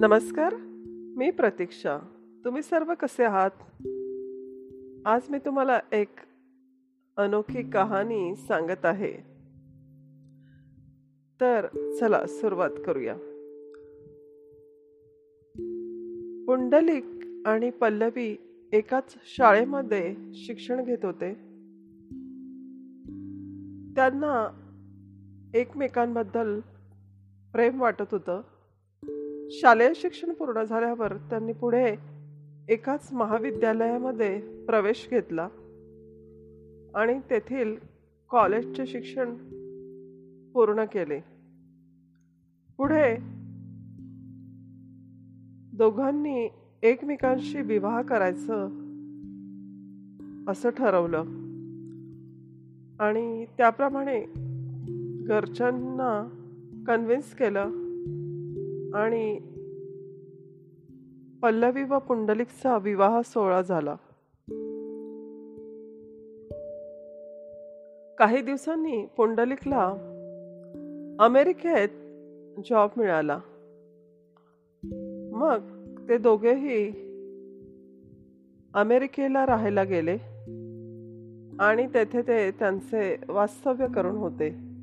नमस्कार मी प्रतीक्षा. तुम्ही सर्व कसे आहात? आज मी तुम्हाला एक अनोखी कहाणी सांगत आहे. तर चला सुरुवात करूया. पुंडलिक आणि पल्लवी एकाच शाळेमध्ये शिक्षण घेत होते. त्यांना एकमेकांबद्दल प्रेम वाटत होतं. शालेय शिक्षण पूर्ण झाल्यावर त्यांनी पुढे एकाच महाविद्यालयामध्ये प्रवेश घेतला. आणि तेथील कॉलेजचे शिक्षण पूर्ण केले. पुढे दोघांनी एकमेकांशी विवाह करायचं असं ठरवलं. आणि त्याप्रमाणे घरच्यांना कन्व्हिन्स केलं आणि पल्लवी व पुंडलिकचा विवाह सोहळा झाला. काही दिवसांनी पुंडलिकला अमेरिकेत जॉब मिळाला. मग ते दोघेही अमेरिकेला राहायला गेले आणि तेथे ते त्यांचे वास्तव्य करून होते.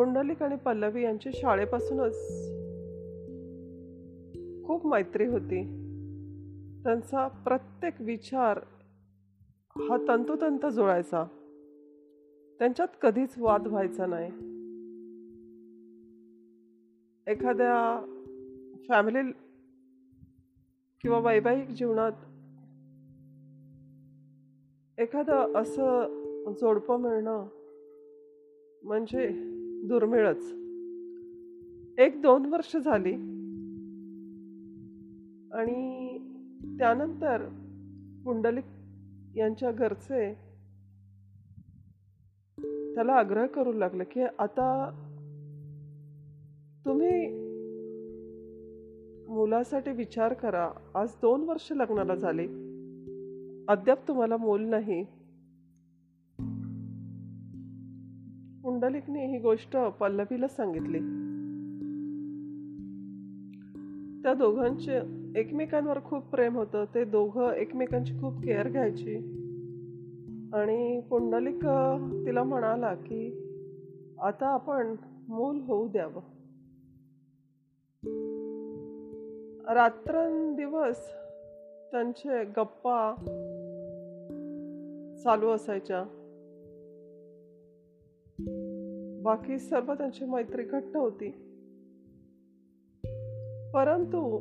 पुंडलिक आणि पल्लवी यांची शाळेपासूनच खूप मैत्री होती. त्यांचा प्रत्येक विचार हा तंतोतंत जुळायचा. त्यांच्यात कधीच वाद व्हायचा नाही. एखाद्या फॅमिली किंवा वैवाहिक जीवनात एखादं असं जोडपं मिळणं म्हणजे दुर्मिळच. एक दोन वर्ष झाली. आणि त्यानंतर पुंडलिक यांच्या घरचे त्याला आग्रह करू लागले की आता तुम्ही मुलासाठी विचार करा. आज दोन वर्ष लग्नाला झाली. अद्याप तुम्हाला मूल नाही. पुंडलिकने ही गोष्ट पल्लवीला सांगितली. त्या दोघांचे एकमेकांवर खूप प्रेम होतं. ते दोघं एकमेकांची खूप केअर घ्यायची. आणि पुंडलिक तिला म्हणाला की आता आपण मूल होऊ द्यावं. रात्रंदिवस त्यांचे गप्पा चालू असायच्या. बाकी सर्व त्यांची मैत्री घट्ट होती. परंतु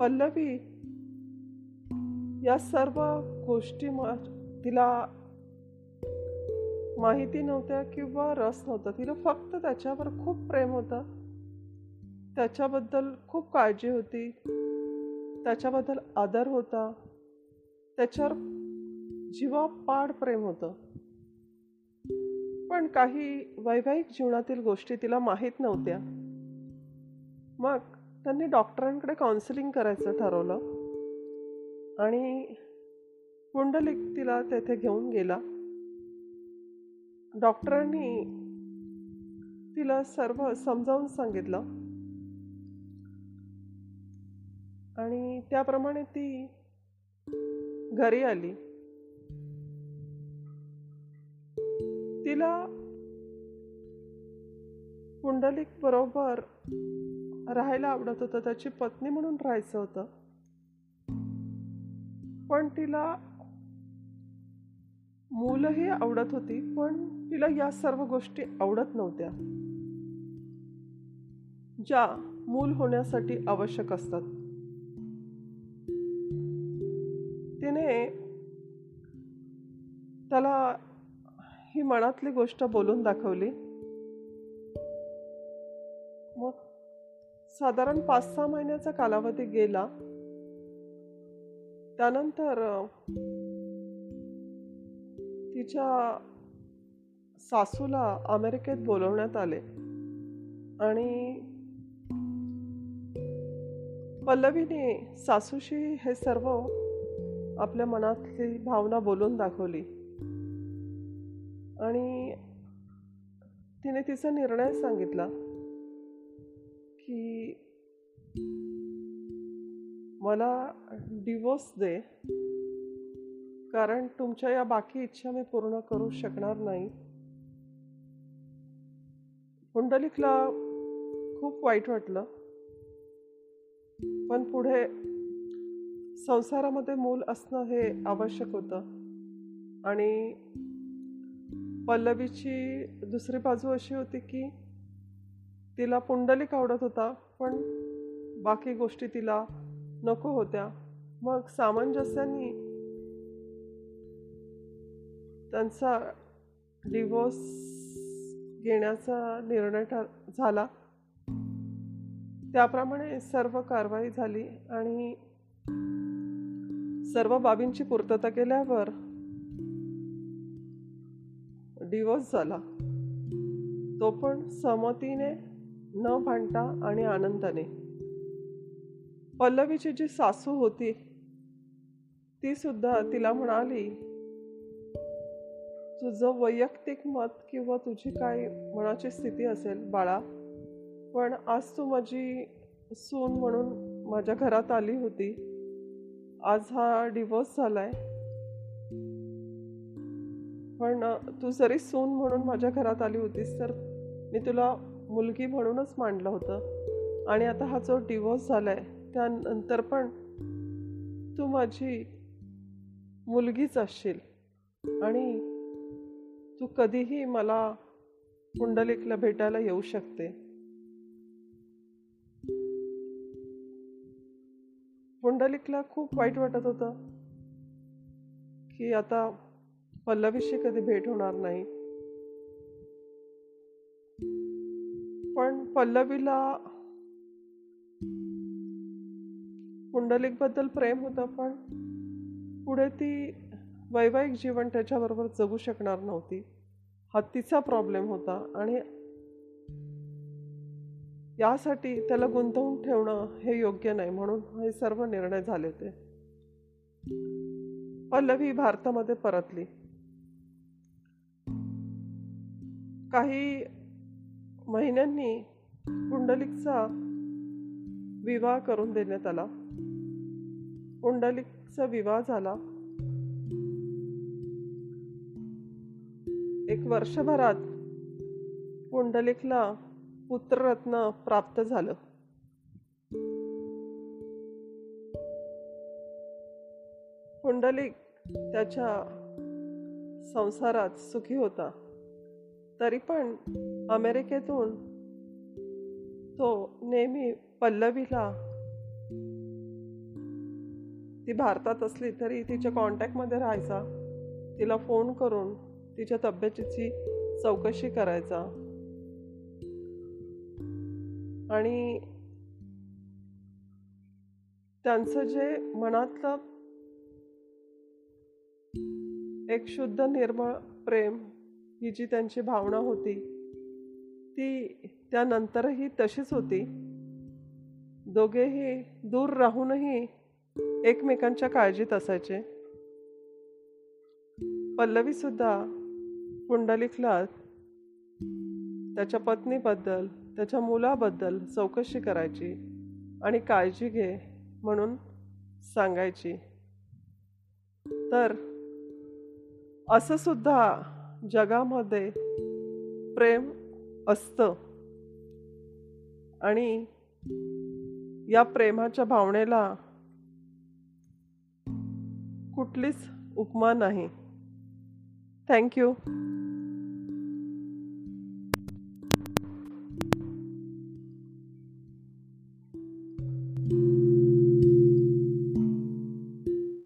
पल्लवी या सर्व गोष्टी तिला माहिती नव्हत्या किंवा रस नव्हता. तिला फक्त त्याच्यावर खूप प्रेम होतं. त्याच्याबद्दल खूप काळजी होती. त्याच्याबद्दल आदर होता. त्याच्यावर जीवापाड प्रेम होतं. पण काही वैवाहिक जीवनातील गोष्टी तिला माहीत नव्हत्या. मग त्यांनी डॉक्टरांकडे काउन्सिलिंग करायचं ठरवलं. आणि पुंडलिक तिला तेथे घेऊन गेला. डॉक्टरांनी तिला सर्व समजावून सांगितलं. आणि त्याप्रमाणे ती घरी आली. तिला पुंडलिक बरोबर राहायला आवडत होतं. त्याची पत्नी म्हणून राहायचं होतं. पण तिला मुलंही आवडत होती पण तिला या सर्व गोष्टी आवडत नव्हत्या. ज्या मूल होण्यासाठी आवश्यक असतात. तिने त्याला ही मनातली गोष्ट बोलून दाखवली. मग साधारण पाच सहा महिन्याचा कालावधी गेला. त्यानंतर तिच्या सासूला अमेरिकेत बोलवण्यात आले. आणि पल्लवीने सासूशी हे सर्व आपल्या मनातली भावना बोलून दाखवली. आणि तिने तिचा निर्णय सांगितला की मला डिवोर्स दे कारण तुमच्या या बाकी इच्छा मी पूर्ण करू शकणार नाही. पुंडलिकला खूप वाईट वाटलं. पण पुढे संसारामध्ये मूल असणं हे आवश्यक होतं. आणि पल्लवीची दुसरी बाजू अशी होती की तिला पुंडलिक आवडत होता पण बाकी गोष्टी तिला नको होत्या. मग सामंजस्याने त्यांचा डिवोर्स घेण्याचा निर्णय ठर झाला. त्याप्रमाणे सर्व कारवाई झाली आणि सर्व बाबींची पूर्तता केल्यावर डिवोर्स झाला. तो पण सहमतीने न भांडता आणि आनंदाने. पल्लवीची जी सासू होती ती सुद्धा तिला म्हणाली तुझं वैयक्तिक मत किंवा तुझी काय मनाची स्थिती असेल बाळा पण आज तू माझी सून म्हणून माझ्या घरात आली होती. आज हा डिवोर्स आहे पण तू जरी सून म्हणून माझ्या घरात आली होतीस तर मी तुला मुलगी म्हणूनच मांडलं होतं. आणि आता हा जो डिवोर्स आहे त्यानंतर पण तू माझी मुलगीच असशील. आणि तू कधीही मला पुंडलिकला भेटायला येऊ शकते. पुंडलिकला खूप वाईट वाटत होतं की आता पल्लवीशी कधी भेट होणार नाही. पण पल्लवीला पुंडलिकबद्दल प्रेम होतं पण पुढे ती वैवाहिक जीवन त्याच्याबरोबर जगू शकणार नव्हती. हा तिचा प्रॉब्लेम होता आणि यासाठी त्याला गुंतवून ठेवणं हे योग्य नाही म्हणून हे सर्व निर्णय झाले होते पल्लवी भारतामध्ये परतली. काही महिन्यांनी पुंडलिकचा विवाह करून देण्यात आला. पुंडलिकचा विवाह झाला. एक वर्षभरात पुंडलिकला पुत्ररत्न प्राप्त झालं. पुंडलिक त्याच्या संसारात सुखी होता. तरी पण अमेरिकेतून तो नेहमी पल्लवीला ती भारतात असली तरी तिच्या कॉन्टॅक्टमध्ये राहायचा तिला फोन करून तिच्या तब्येतीची चौकशी करायचा. आणि त्यांचं जे मनातलं एक शुद्ध निर्मळ प्रेम ही जी त्यांची भावना होती ती त्यानंतरही तशीच होती. दोघेही दूर राहूनही एकमेकांच्या काळजीत असायचे. पल्लवी सुद्धा पुंडलिकला त्याच्या पत्नीबद्दल त्याच्या मुलाबद्दल चौकशी करायची आणि काळजी घे म्हणून सांगायची. तर असं सुद्धा जगामध्ये प्रेम असतं. आणि या प्रेमाच्या भावनेला कुठलीच उपमा नाही. थँक्यू